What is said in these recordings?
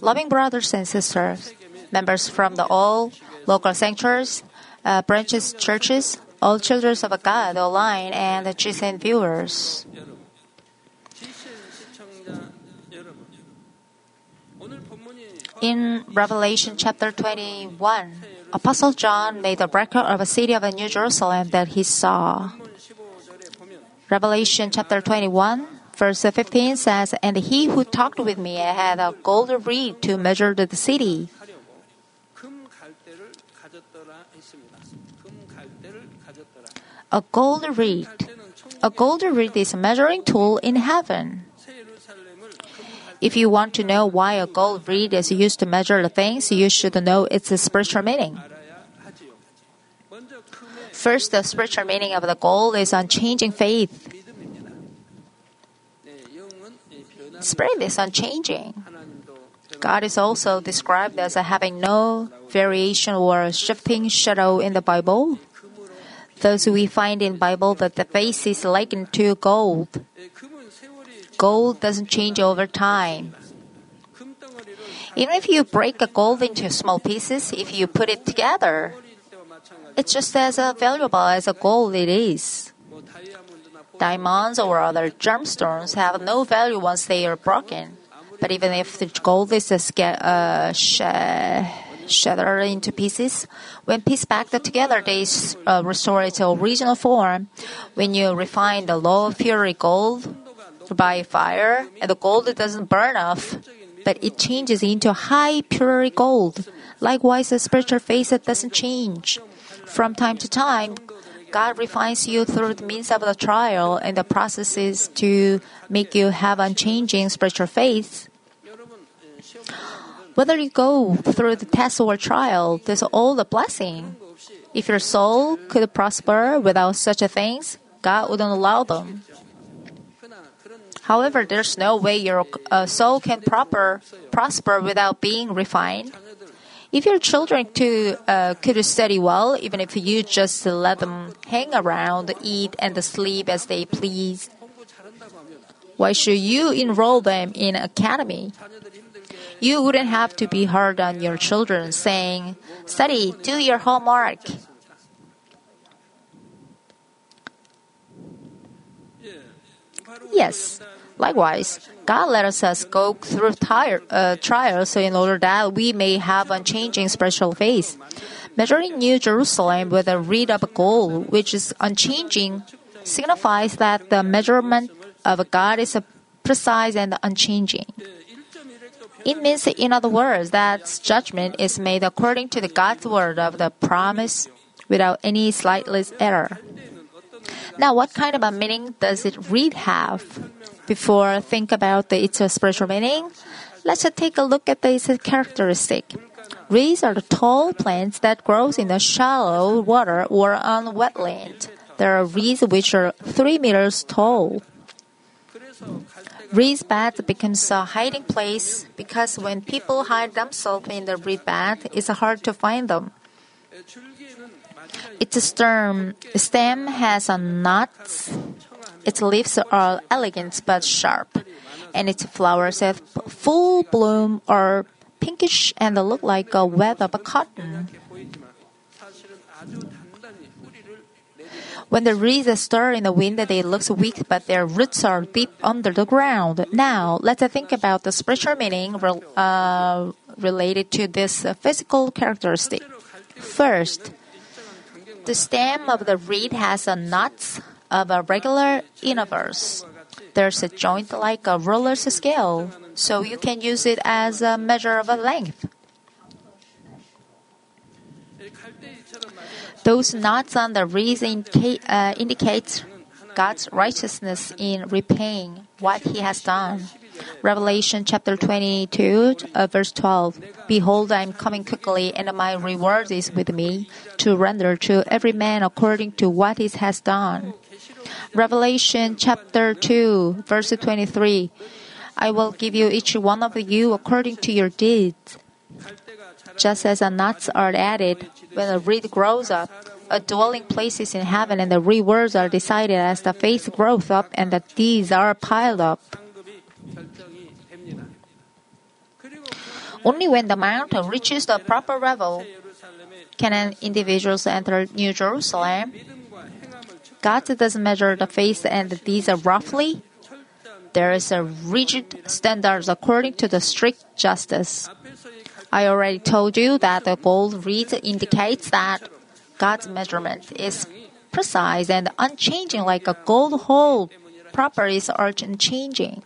Loving brothers and sisters, members from the all local sanctuaries, uh, branches, churches, all children of God online, and the GCN viewers. In Revelation chapter 21, Apostle John made a record of a city of New Jerusalem that he saw. Revelation chapter 21, verse 15 says, And he who talked with me had a gold reed to measure the city. A gold reed. A gold reed is a measuring tool in heaven. If you want to know why a gold reed is used to measure the things, you should know its spiritual meaning. First, the spiritual meaning of the gold is unchanging faith. Spirit is unchanging. God is also described as having no variation or shifting shadow in the Bible. Thus, we find in Bible that the face is likened to gold. Gold doesn't change over time. Even if you break a gold into small pieces, if you put it together, it's just as valuable as a gold it is. Diamonds or other gemstones have no value once they are broken. But even if the gold is uh, shattered into pieces, when pieced back together, they uh, restore its original form. When you refine the low purity gold by fire, and the gold doesn't burn off, but it changes into high purity gold. Likewise, the spiritual face doesn't change. From time to time, God refines you through the means of the trial and the processes to make you have unchanging spiritual faith. Whether you go through the test or trial, there's all a blessing. If your soul could prosper without such a things, God wouldn't allow them. However, there's no way your uh, soul can proper prosper without being refined. If your children to, uh, could study well, even if you just let them hang around, eat, and sleep as they please, why should you enroll them in academy? You wouldn't have to be hard on your children saying, study, do your homework. Yes. Likewise, God let us go through tire, uh, trials in order that we may have unchanging spiritual faith. Measuring New Jerusalem with a reed of gold, which is unchanging, signifies that the measurement of God is precise and unchanging. It means, in other words, that judgment is made according to the God's word of the promise without any slightest error. Now, what kind of a meaning does it read have? Before think about the, its spiritual meaning, let's take a look at its characteristic. Reeds are the tall plants that grows in the shallow water or on wetland. There are reeds which are three meters tall. Reed bed becomes a hiding place because when people hide themselves in the reed bed, it's hard to find them. Its stem, stem has a knots. Its leaves are elegant but sharp, and its flowers at full bloom are pinkish and look like a web of cotton. When the reeds stir in the wind, they look weak, but their roots are deep under the ground. Now, let's think about the spiritual meaning uh, related to this physical characteristic. First, the stem of the reed has a knots of a regular universe. There's a joint like a ruler's scale, so you can use it as a measure of a length. Those knots on the reeds uh, indicate God's righteousness in repaying what He has done. Revelation chapter 22, uh, verse 12. Behold, I am coming quickly, and my reward is with me, to render to every man according to what he has done. Revelation chapter 2, verse 23. I will give you each one of you according to your deeds. Just as the nuts are added when a reed grows up, a dwelling place is in heaven, and the rewards are decided as the faith grows up and the deeds are piled up. Only when the mountain reaches the proper level can an individual enter New Jerusalem. God doesn't measure the face and deeds roughly. There is a rigid standard according to the strict justice. I already told you that the gold reed indicates that God's measurement is precise and unchanging like a gold hole. Properties are unchanging.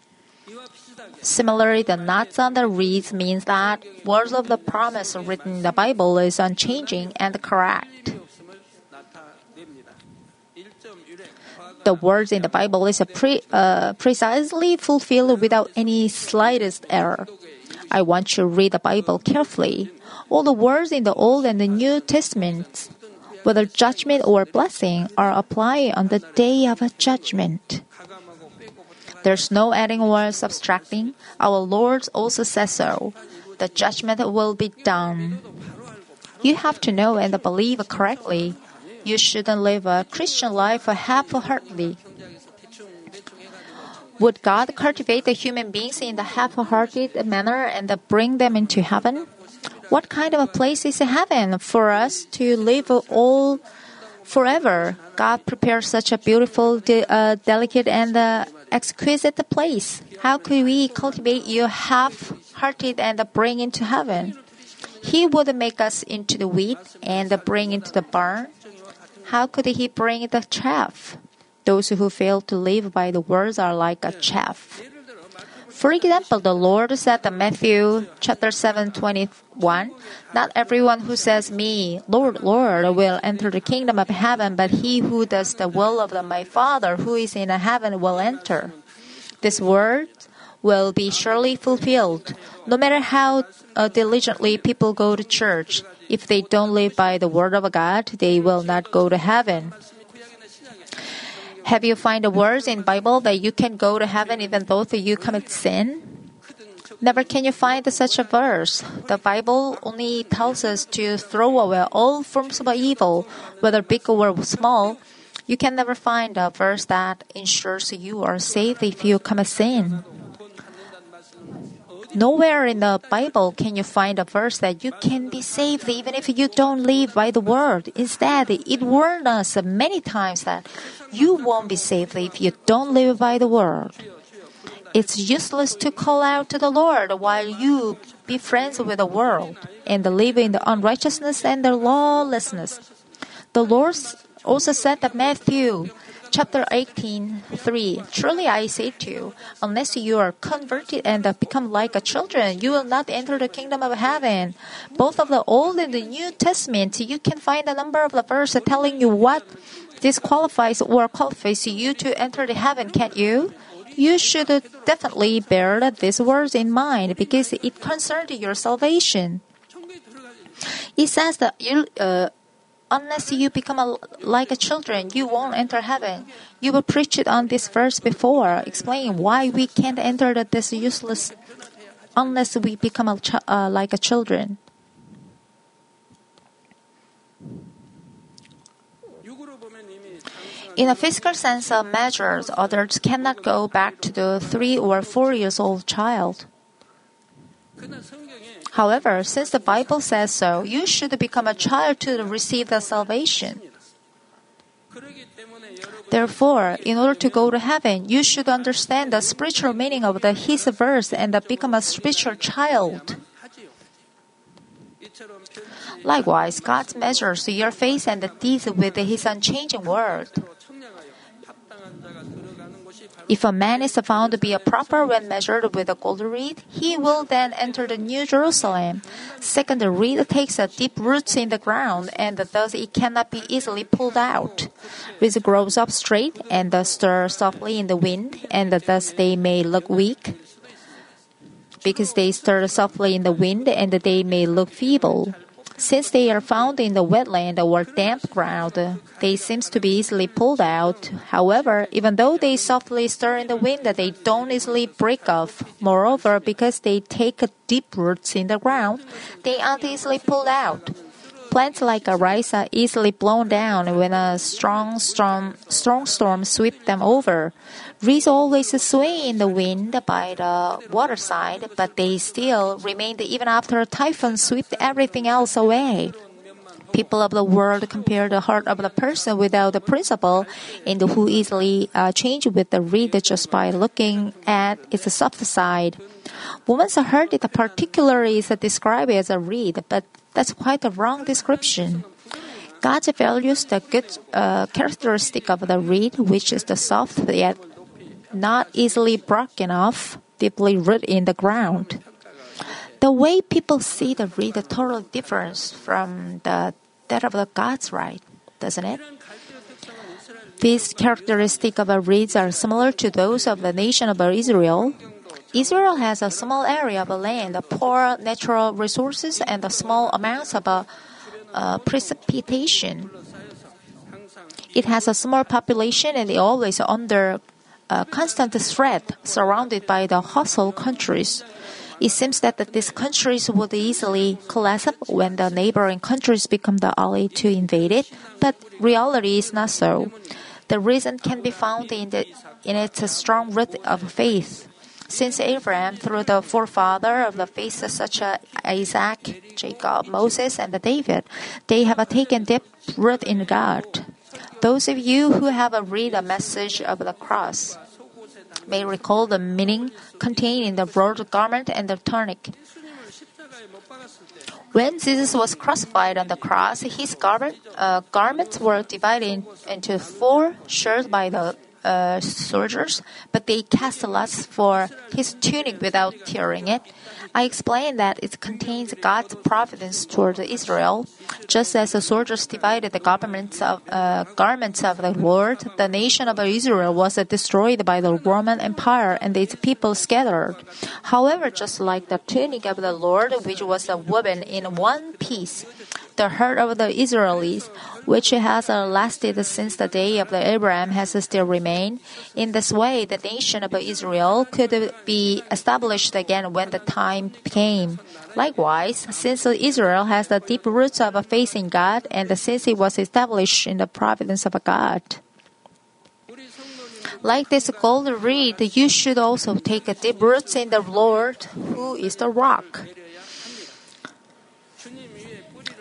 Similarly, the knots on the reeds means that words of the promise written in the Bible is unchanging and correct. The words in the Bible is pre, uh, precisely fulfilled without any slightest error. I want you to read the Bible carefully. All the words in the Old and the New Testaments, whether judgment or blessing, are applied on the day of judgment. There's no adding or subtracting. Our Lord also says so. The judgment will be done. You have to know and believe correctly. You shouldn't live a Christian life half-heartedly. Would God cultivate the human beings in the half-hearted manner and bring them into heaven? What kind of a place is heaven for us to live all forever? God prepared such a beautiful, de- uh, delicate, and uh, exquisite place. How could we cultivate you half-hearted and bring into heaven? He would make us into the wheat and bring into the barn. How could he bring the chaff? Those who fail to live by the words are like a chaff. For example, the Lord said in Matthew chapter 7, 21, Not everyone who says me, Lord, Lord, will enter the kingdom of heaven, but he who does the will of the, my Father who is in heaven will enter. This word will be surely fulfilled. No matter how uh, diligently people go to church, if they don't live by the word of God, they will not go to heaven. Have you find a words in Bible that you can go to heaven even though you commit sin? Never can you find such a verse. The Bible only tells us to throw away all forms of evil, whether big or small. You can never find a verse that ensures you are saved if you commit sin. Nowhere in the Bible can you find a verse that you can be saved even if you don't live by the word. Instead, it warned us many times that you won't be saved if you don't live by the word. It's useless to call out to the Lord while you be friends with the world and live in the unrighteousness and the lawlessness. The Lord also said that Matthew chapter 18, 3. Truly I say to you, unless you are converted and become like a children, you will not enter the kingdom of heaven. Both of the Old and the New Testament, you can find a number of the verses telling you what disqualifies or qualifies you to enter the heaven, can't you? You should definitely bear these words in mind because it concerns your salvation. It says that you, uh, unless you become a, like a children, you won't enter heaven. You were preached on this verse before, explain why we can't enter this useless unless we become a, uh, like a children. In a physical sense of measures, adults cannot go back to the three or four years old child. However, since the Bible says so, you should become a child to receive the salvation. Therefore, in order to go to heaven, you should understand the spiritual meaning of the his verse and become a spiritual child. Likewise, God measures your faith and deeds with His unchanging word. If a man is found to be a proper when measured with a gold reed, he will then enter the New Jerusalem. Second, the reed takes a deep roots in the ground, and thus it cannot be easily pulled out. Reeds grows up straight and stir softly in the wind, and thus they may look weak. Because they stir softly in the wind, and they may look feeble. Since they are found in the wetland or damp ground, they seem to be easily pulled out. However, even though they softly stir in the wind, they don't easily break off. Moreover, because they take deep roots in the ground, they aren't easily pulled out. Plants like a rice are easily blown down when a strong storm, strong storm sweeps them over. Reeds always sway in the wind by the waterside, but they still remained even after a typhoon swept everything else away. People of the world compare the heart of the person without the principle and who easily uh, change with the reed just by looking at its soft side. Woman's heart is particularly is described as a reed, but that's quite a wrong description. God values the good uh, characteristic of the reed, which is the soft yet not easily broken off, deeply rooted in the ground. The way people see the reed is totally different from the that of the God's right, doesn't it? These characteristics of the reeds are similar to those of the nation of Israel. Israel has a small area of land, poor natural resources, and small amounts of uh, uh, precipitation. It has a small population and is always under uh, constant threat, surrounded by the hostile countries. It seems that these countries would easily collapse when the neighboring countries become the ally to invade it, but reality is not so. The reason can be found in, the, in its strong root of faith. Since Abraham, through the forefather of the faith such as Isaac, Jacob, Moses, and David, they have taken deep root in God. Those of you who have read the message of the cross, may recall the meaning contained in the broad garment and the tunic. When Jesus was crucified on the cross, his garment, uh, garments were divided into four shared by the uh, soldiers, but they cast lots for his tunic without tearing it. I explained that it contains God's providence toward Israel, just as the soldiers divided the garments of uh, garments of the Lord. The nation of Israel was destroyed by the Roman Empire, and its people scattered. However, just like the tunic of the Lord, which was woven in one piece, the heart of the Israelites, which has lasted since the day of the Abraham, has still remained. In this way, the nation of Israel could be established again when the time came. Likewise, since Israel has the deep roots of a faith in God, and since it was established in the providence of God. Like this gold reed, you should also take a deep roots in the Lord, who is the rock.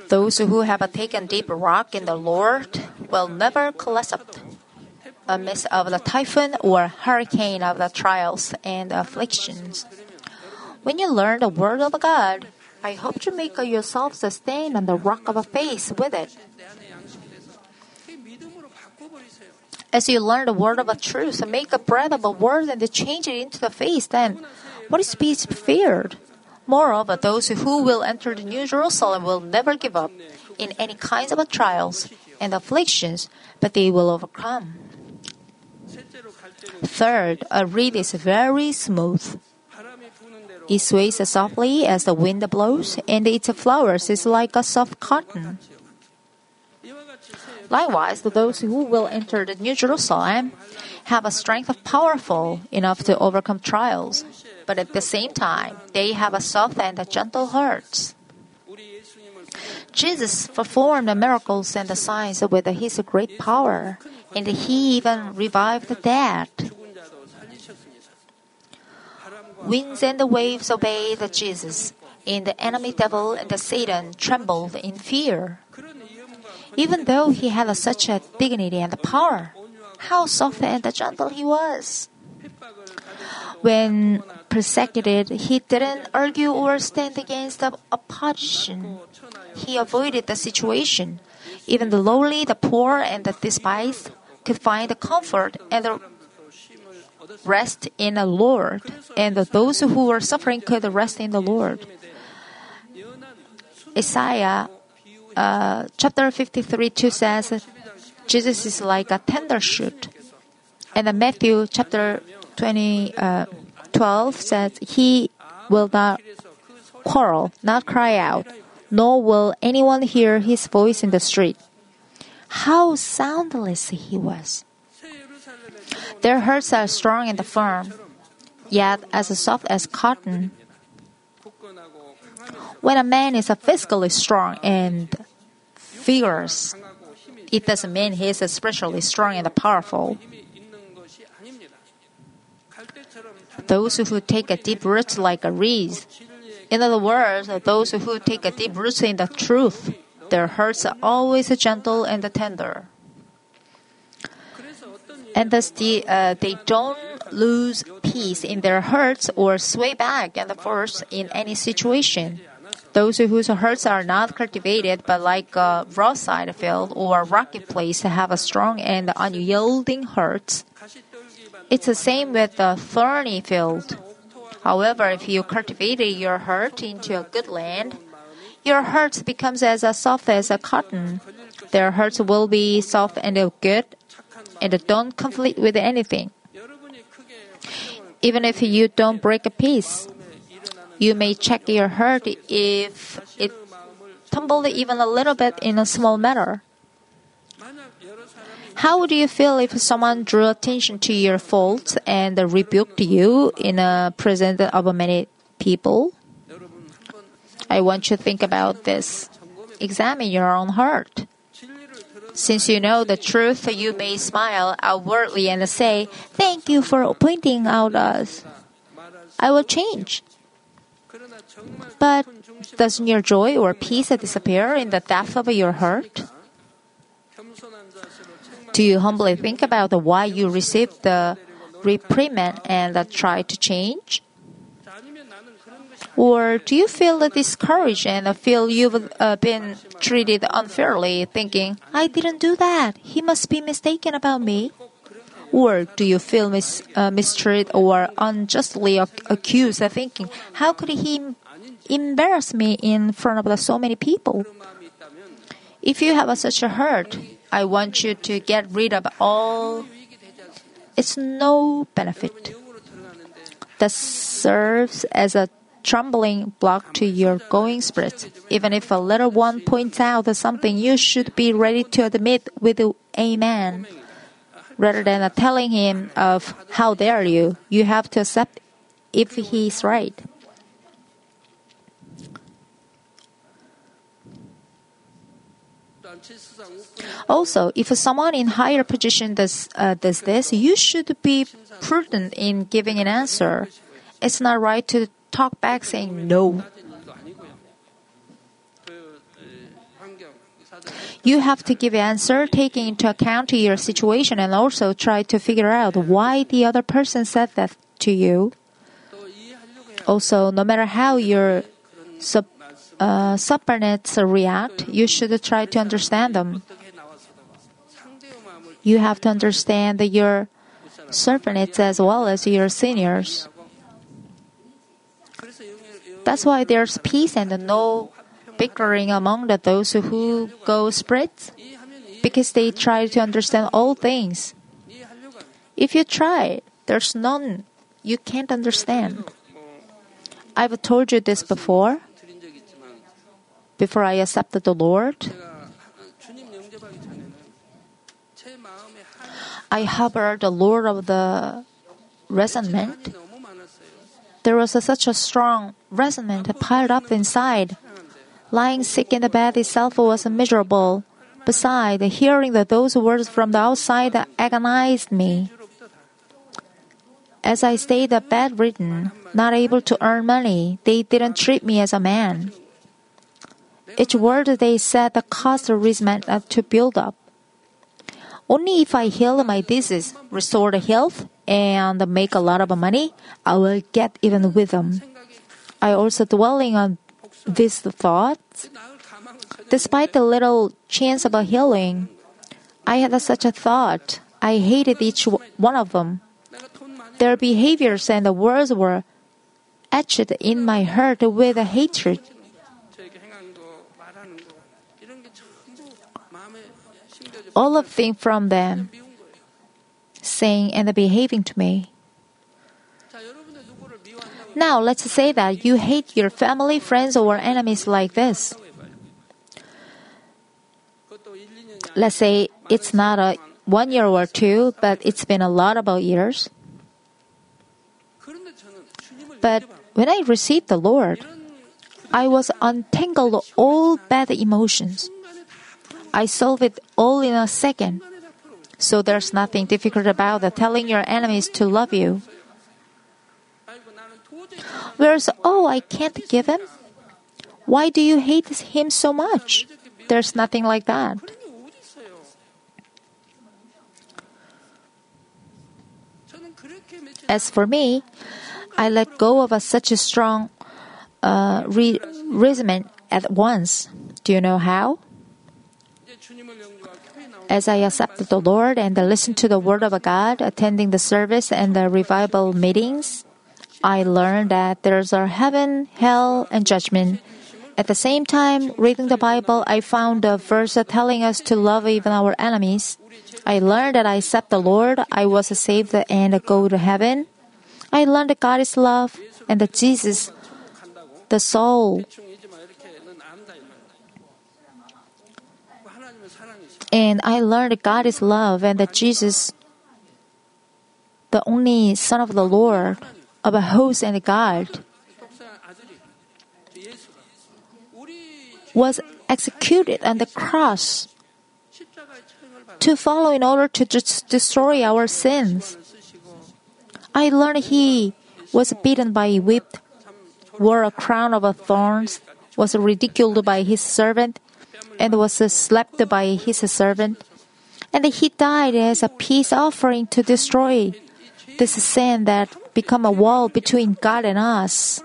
Those who have taken deep rock in the Lord will never collapse amidst of the typhoon or hurricane of the trials and afflictions. When you learn the word of God, I hope to make yourself sustain on the rock of a faith with it. As you learn the word of a truth, make a bread of a word and change it into the faith, then what is to be feared? Moreover, those who will enter the New Jerusalem will never give up in any kinds of trials and afflictions, but they will overcome. Third, a reed is very smooth. It sways softly as the wind blows, and its flowers is like a soft cotton. Likewise, those who will enter the New Jerusalem have a strength powerful enough to overcome trials, but at the same time, they have a soft and a gentle heart. Jesus performed miracles and the signs with his great power, and he even revived the dead. Winds and waves obeyed Jesus, and the enemy devil and the Satan trembled in fear. Even though he had such a dignity and power, how soft and gentle he was. When persecuted, he didn't argue or stand against the opposition. He avoided the situation. Even the lowly, the poor, and the despised could find comfort and rest in the Lord, and those who were suffering could rest in the Lord. Isaiah uh, chapter 53 2 says, Jesus is like a tender shoot. And Matthew chapter 20, uh, says, He will not quarrel, not cry out, nor will anyone hear his voice in the street. How soundless he was. Their hearts are strong and firm, yet as soft as cotton. When a man is physically strong and vigorous. It doesn't mean he is especially strong and powerful. Those who take a deep root like a reed. In other words, those who take a deep root in the truth, their hearts are always gentle and tender. And thus the, uh, they don't lose peace in their hearts or sway back and forth in any situation. Those whose hearts are not cultivated but like a roadside field or rocky place have a strong and unyielding hearts. It's the same with the thorny field. However, if you cultivate your heart into a good land, your heart becomes as soft as a cotton. Their hearts will be soft and good and don't conflict with anything. Even if you don't break a piece, you may check your heart if it tumbled even a little bit in a small matter. How would you feel if someone drew attention to your faults and rebuked you in a presence of many people? I want you to think about this. Examine your own heart. Since you know the truth, you may smile outwardly and say, Thank you for pointing out us. I will change. But doesn't your joy or peace disappear in the depth of your heart? Do you humbly think about why you received the reprimand and try to change? Or do you feel discouraged and feel you've uh, been treated unfairly, thinking, I didn't do that, he must be mistaken about me? Or do you feel mis- uh, mistreated or unjustly ac- accused, thinking, how could he embarrass me in front of so many people? If you have such a hurt, I want you to get rid of all. It's no benefit. That serves as a trembling block to your going spirit. Even if a little one points out something, you should be ready to admit with amen. Rather than telling him of how dare you, you have to accept if he is right. Also, if someone in higher position does uh, does this, you should be prudent in giving an answer. It's not right to talk back saying no. You have to give an answer taking into account your situation and also try to figure out why the other person said that to you. Also, no matter how your sub, uh, subordinates react, you should try to understand them. You have to understand your subordinates as well as your seniors. That's why there's peace and no bickering among the, those who go spreads, because they try to understand all things. If you try, there's none you can't understand. I've told you this before. Before I accepted the Lord, I harbored the Lord of the resentment. There was a, such a strong resentment piled up inside. Lying sick in the bed itself was miserable. Besides, hearing that those words from the outside agonized me. As I stayed bedridden, not able to earn money, they didn't treat me as a man. Each word they said caused resentment to build up. Only if I heal my disease, restore the health, and make a lot of money, I will get even with them. I also dwelling on these thoughts. Despite the little chance of healing, I had such a thought. I hated each one of them. Their behaviors and the words were etched in my heart with hatred. All of them from them, saying and behaving to me. Now, let's say that you hate your family, friends, or enemies like this. Let's say it's not a one year or two, but it's been a lot of years. But when I received the Lord, I was untangled all bad emotions. I solved it all in a second. So there's nothing difficult about telling your enemies to love you. Whereas, oh, I can't give him? Why do you hate him so much? There's nothing like that. As for me, I let go of a, such a strong uh, re- resentment at once. Do you know how? As I accepted the Lord and listened to the Word of God, attending the service and the revival meetings, I learned that there's a heaven, hell, and judgment. At the same time, reading the Bible, I found a verse telling us to love even our enemies. I learned that I accept the Lord, I was saved and go to heaven. I learned that God is love and that Jesus, the soul, and I learned God is love and that Jesus, the only Son of the Lord, of a host and God, was executed on the cross to follow in order to destroy our sins. I learned he was beaten by whipped, wore a crown of thorns, was ridiculed by his servant, and was slapped by his servant. And he died as a peace offering to destroy this sin that become a wall between God and us.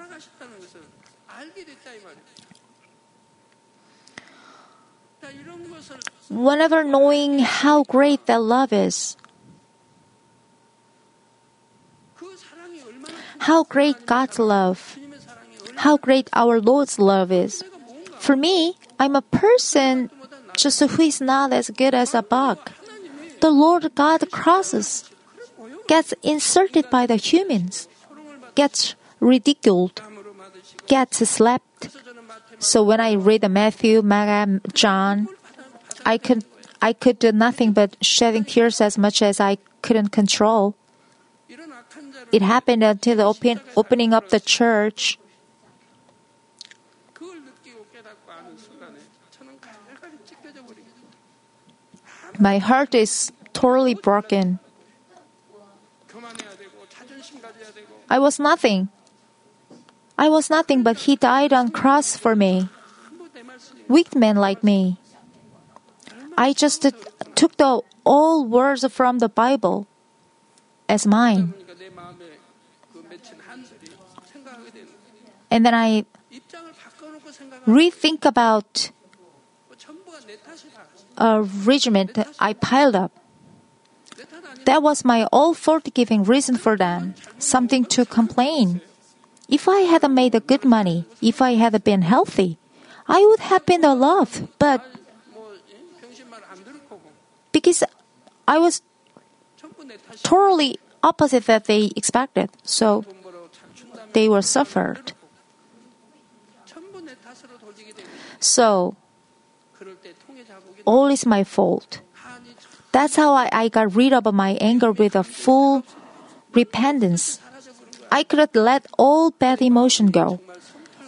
Whenever knowing how great that love is, how great God's love, how great our Lord's love is. For me, I'm a person just who is not as good as a bug. The Lord God crosses, gets insulted by the humans, gets ridiculed, gets slapped. So when I read Matthew, Mark, John, I could I could do nothing but shedding tears as much as I couldn't control. It happened until the open, opening up the church. My heart is totally broken. I was nothing. I was nothing, but He died on cross for me. Weak man like me. I just took the all words from the Bible as mine. And then I rethink about a regiment I piled up. That was my all forgiving reason for them, something to complain. If I had made good money, if I had been healthy, I would have been loved, but because I was totally opposite that they expected, so they were suffered. So, all is my fault. That's how I, I got rid of my anger with a full repentance. I could have let all bad emotion go.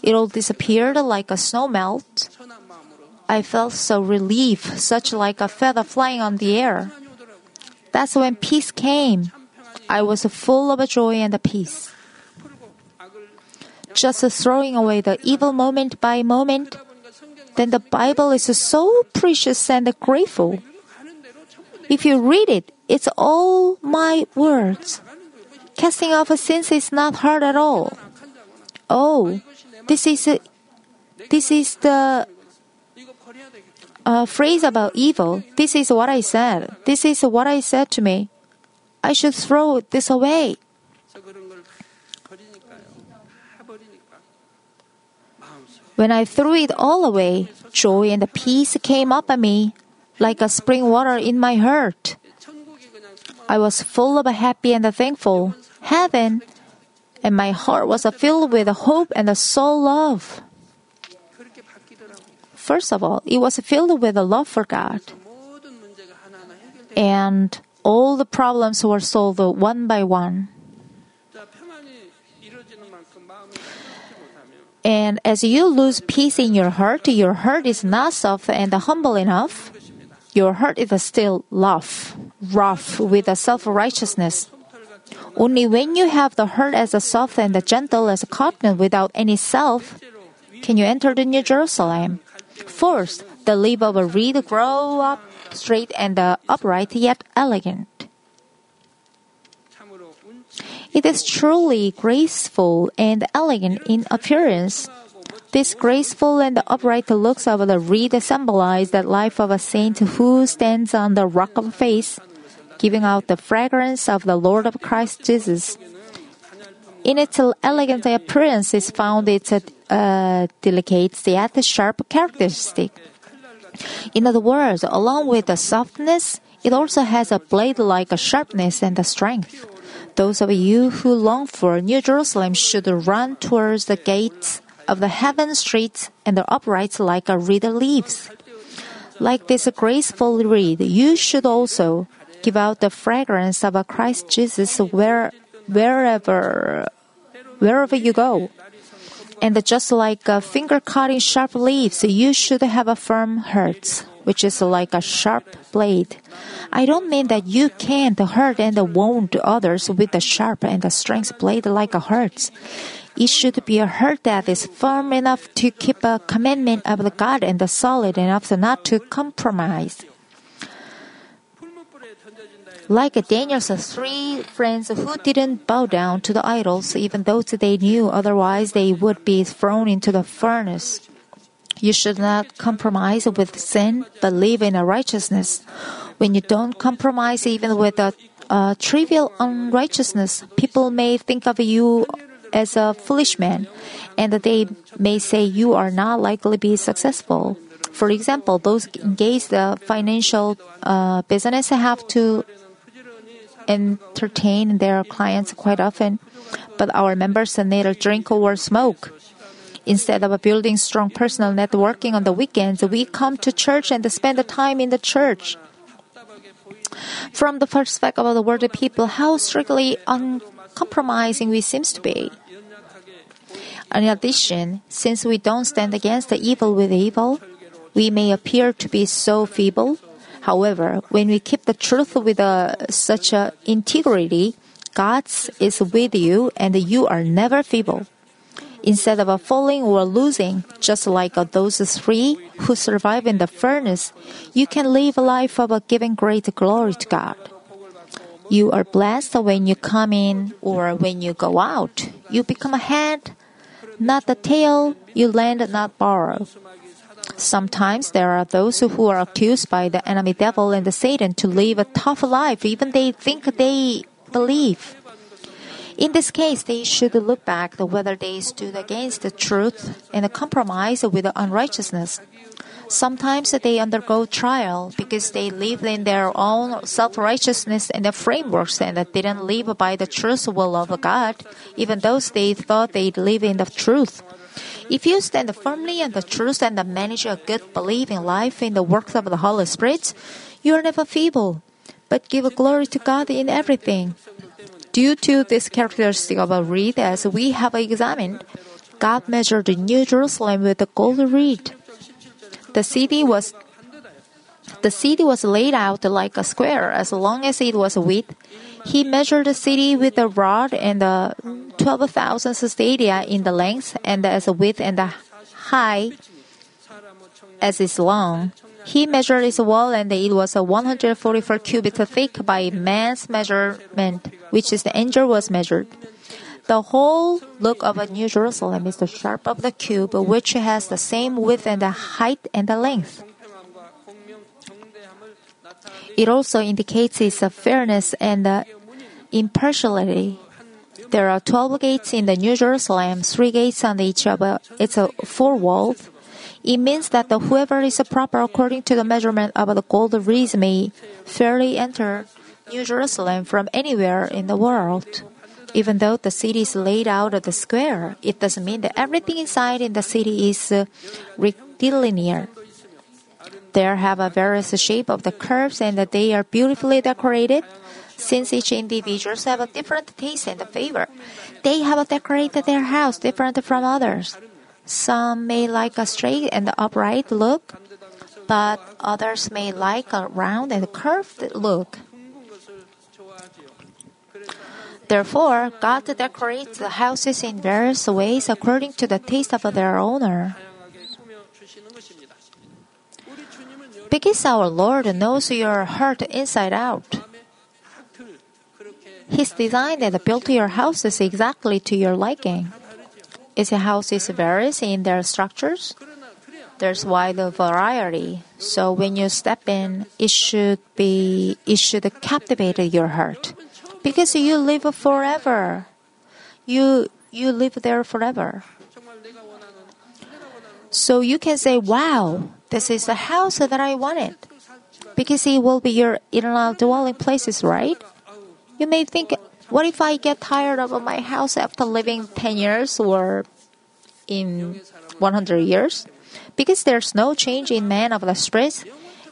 It all disappeared like a snow melt. I felt so relieved, such like a feather flying on the air. That's when peace came. I was full of joy and peace. Just throwing away the evil moment by moment, then the Bible is so precious and grateful. If you read it, it's all my words. Casting off sins is not hard at all. Oh, this is this is the uh, phrase about evil. This is what I said. This is what I said to me. I should throw this away. When I threw it all away, joy and peace came up at me like a spring water in my heart. I was full of happy and thankful heaven, and my heart was filled with hope and soul love. First of all, it was filled with a love for God. And all the problems were solved one by one. And as you lose peace in your heart, your heart is not soft and humble enough. Your heart is still rough, rough with a self-righteousness. Only when you have the heart as soft and gentle as a cotton without any self, can you enter the New Jerusalem. First, the leaf of a reed grow up straight and uh, upright yet elegant. It is truly graceful and elegant in appearance. This graceful and upright looks of the reed symbolize the life of a saint who stands on the rock of faith, giving out the fragrance of the Lord of Christ Jesus. In its elegant appearance is found its uh, delicate yet sharp characteristic. In other words, along with the softness, it also has a blade-like sharpness and strength. Those of you who long for New Jerusalem should run towards the gates of the heaven streets and the like a reed leaves. Like this graceful reed, you should also give out the fragrance of Christ Jesus where, wherever, wherever you go. And just like a finger cutting sharp leaves, you should have a firm heart which is like a sharp blade. I don't mean that you can't hurt and wound others with a sharp and a strength blade like a hurt. It should be a hurt that is firm enough to keep a commandment of the God and solid enough not to compromise. Like Daniel's three friends who didn't bow down to the idols, even though they knew otherwise they would be thrown into the furnace. You should not compromise with sin, but live in a righteousness. When you don't compromise even with a, a trivial unrighteousness, people may think of you as a foolish man, and they may say you are not likely to be successful. For example, those engaged in financial uh, business have to entertain their clients quite often, but our members neither drink or smoke. Instead of building strong personal networking on the weekends, we come to church and spend the time in the church. From the perspective of the worldly people, how strictly uncompromising we seem to be. In addition, since we don't stand against the evil with evil, we may appear to be so feeble. However, when we keep the truth with uh, such a integrity, God is with you and you are never feeble instead of falling or losing, just like those three who survive in the furnace, you can live a life of giving great glory to God. You are blessed when you come in or when you go out. You become a head, not the tail. You lend, not borrow. Sometimes there are those who are accused by the enemy devil and the Satan to live a tough life, even they think they believe. In this case, they should look back whether they stood against the truth and compromise with unrighteousness. Sometimes they undergo trial because they live in their own self-righteousness and the frameworks and didn't live by the truth will of God, even though they thought they live in the truth. If you stand firmly in the truth and manage a good believing life in the works of the Holy Spirit, you are never feeble, but give glory to God in everything. Due to this characteristic of a reed, as we have examined, God measured New Jerusalem with a gold reed. The city was the city was laid out like a square as long as it was width. He measured the city with a rod and the 12,000 stadia in the length and as width and the high as is long. He measured its wall and it was 144 cubits thick by man's measurement, which is the angel was measured. The whole look of a New Jerusalem is the sharp of the cube, which has the same width and the height and the length. It also indicates its fairness and impartiality. There are 12 gates in the New Jerusalem, three gates on each of uh, its four walls. It means that whoever is proper according to the measurement of the gold reeds may fairly enter New Jerusalem from anywhere in the world. Even though the city is laid out of the square, it doesn't mean that everything inside in the city is uh, rectilinear. There have a various shape of the curves and they are beautifully decorated. Since each individuals have a different taste and favor, they have decorated their house different from others. Some may like a straight and upright look. but others may like a round and curved look. Therefore, God decorates the houses in various ways according to the taste of their owner. Because our Lord knows your heart inside out. He's designed and built your houses exactly to your liking. Its houses varies in their structures. There's wide variety, so when you step in, it should be it should captivate your heart, because you live forever. You you live there forever. So you can say, "Wow, this is the house that I wanted," because it will be your eternal dwelling places, right? You may think, what if I get tired of my house after living 10 years or in 100 years? Because there's no change in man of the spirit.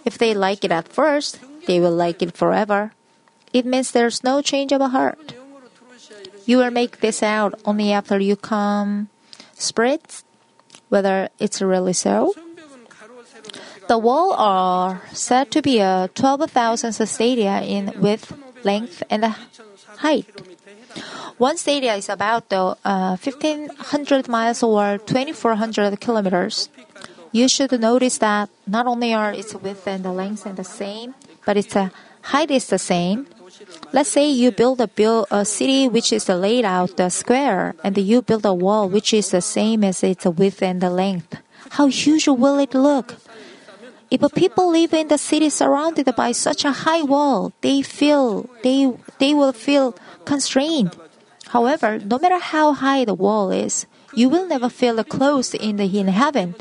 If they like it at first, they will like it forever. It means there's no change of heart. You will make this out only after you come spirits, whether it's really so. The wall are said to be a 12,000 stadia in width length, and height. One stadia is about uh, 1500 miles or 2400 kilometers. You should notice that not only are its width and the length and the same, but its uh, height is the same. Let's say you build a, build a city which is laid out the square, and you build a wall which is the same as its width and the length. How huge will it look? If people live in the city surrounded by such a high wall, they feel they they will feel constrained. However, no matter how high the wall is, you will never feel closed in the in heaven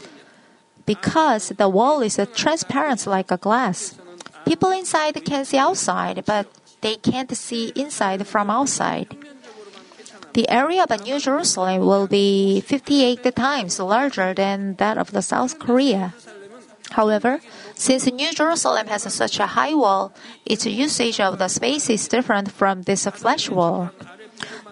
because the wall is transparent like a glass. People inside can see outside, but they can't see inside from outside. The area of New Jerusalem will be 58 times larger than that of the South Korea. However, since New Jerusalem has such a high wall, its usage of the space is different from this flesh wall.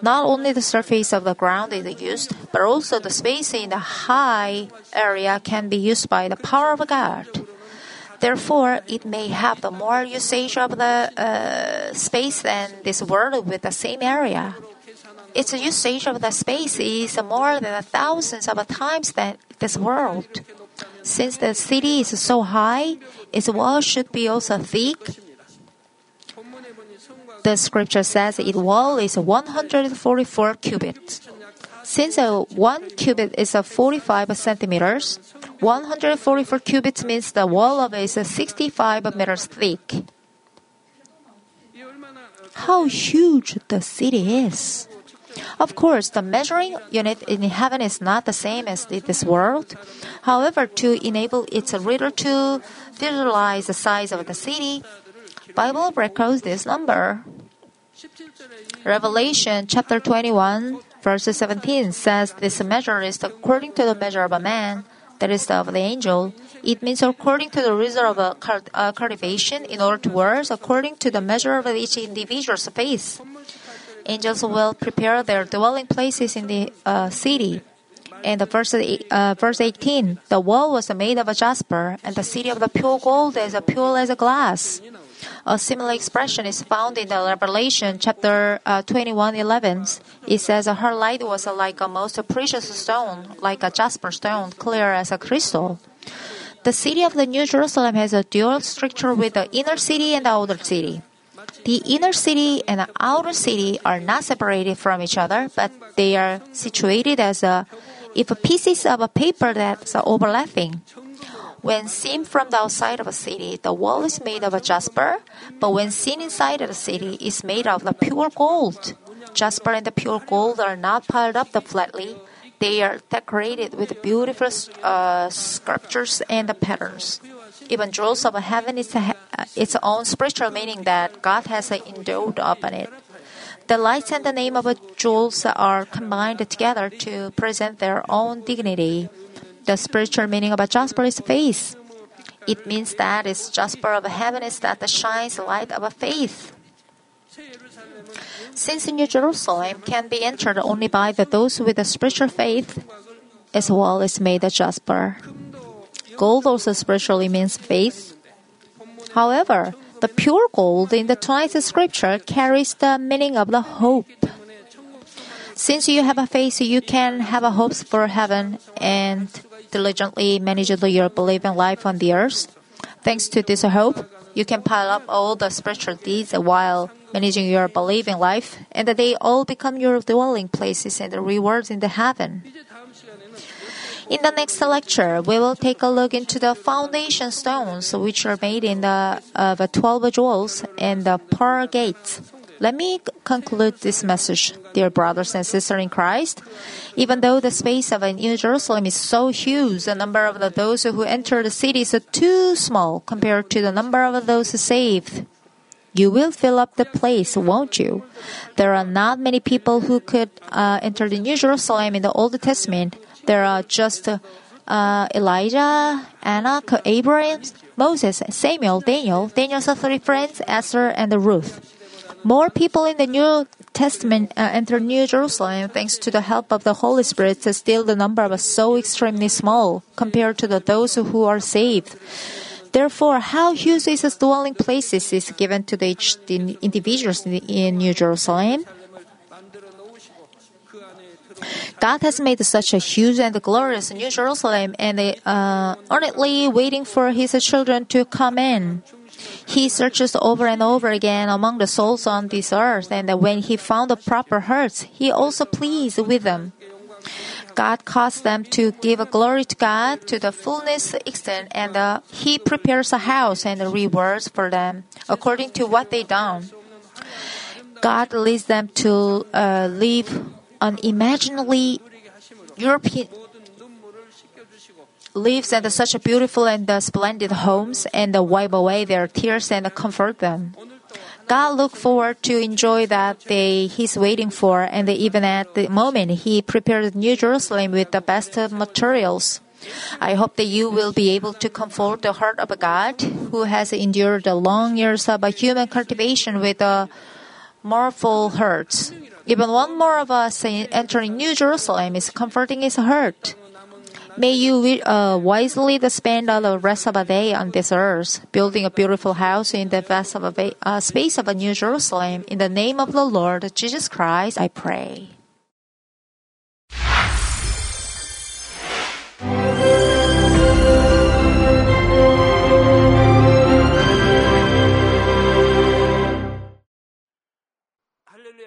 Not only the surface of the ground is used, but also the space in the high area can be used by the power of God. Therefore, it may have the more usage of the uh, space than this world with the same area. Its usage of the space is more than thousands of times than this world. Since the city is so high, its wall should be also thick. The scripture says its wall is 144 cubits. Since a one cubit is a 45 centimeters, 144 cubits means the wall of it is 65 meters thick. How huge the city is! Of course, the measuring unit in heaven is not the same as this world. However, to enable its reader to visualize the size of the city, Bible records this number. Revelation chapter 21 verse 17 says this measure is according to the measure of a man, that is of the angel. It means according to the result of a cultivation in order to words according to the measure of each individual's faith angels will prepare their dwelling places in the uh, city. In the verse, uh, verse 18, the wall was made of jasper, and the city of the pure gold is as pure as a glass. A similar expression is found in the Revelation chapter uh, 21 11. It says, Her light was like a most precious stone, like a jasper stone, clear as a crystal. The city of the New Jerusalem has a dual structure with the inner city and the outer city. The inner city and the outer city are not separated from each other, but they are situated as a, if pieces of a paper that's overlapping. When seen from the outside of a city, the wall is made of a jasper, but when seen inside of the city, it's made of the pure gold. Jasper and the pure gold are not piled up flatly. They are decorated with beautiful uh, sculptures and patterns. Even jewels of heaven is its own spiritual meaning that God has endowed upon it. The lights and the name of jewels are combined together to present their own dignity. The spiritual meaning of a jasper is faith. It means that its jasper of heaven is that shines light of faith. Since New Jerusalem can be entered only by those with a spiritual faith, its wall is made of jasper. Gold also spiritually means faith. However, the pure gold in the tonight's scripture carries the meaning of the hope. Since you have a faith, you can have a hope for heaven and diligently manage your believing life on the earth. Thanks to this hope, you can pile up all the spiritual deeds while managing your believing life, and they all become your dwelling places and rewards in the heaven. In the next lecture, we will take a look into the foundation stones, which are made in the of 12 jewels and the pearl gates. Let me conclude this message, dear brothers and sisters in Christ. Even though the space of New Jerusalem is so huge, the number of those who enter the city is too small compared to the number of those saved. You will fill up the place, won't you? There are not many people who could uh, enter the New Jerusalem in the Old Testament. There are just uh, Elijah, Enoch, Abraham, Moses, Samuel, Daniel, Daniel's three friends, Esther, and Ruth. More people in the New Testament uh, enter New Jerusalem thanks to the help of the Holy Spirit. Still, the number was so extremely small compared to the, those who are saved. Therefore, how huge is the dwelling places is given to the, the individuals in, in New Jerusalem. God has made such a huge and glorious New Jerusalem and uh, earnestly waiting for His children to come in. He searches over and over again among the souls on this earth, and when he found the proper hearts, he also pleased with them. God caused them to give glory to God to the fullness extent, and uh, He prepares a house and rewards for them according to what they done. God leads them to uh, live unimaginably European lives in such a beautiful and uh, splendid homes and uh, wipe away their tears and comfort them. God look forward to enjoy that day He's waiting for, and even at the moment He prepared New Jerusalem with the best materials. I hope that you will be able to comfort the heart of a God, who has endured the long years of human cultivation with a mournful heart. Even one more of us entering New Jerusalem is comforting his heart. May you uh, wisely spend the rest of a day on this earth, building a beautiful house in the vast of a uh, space of a New Jerusalem. In the name of the Lord Jesus Christ, I pray.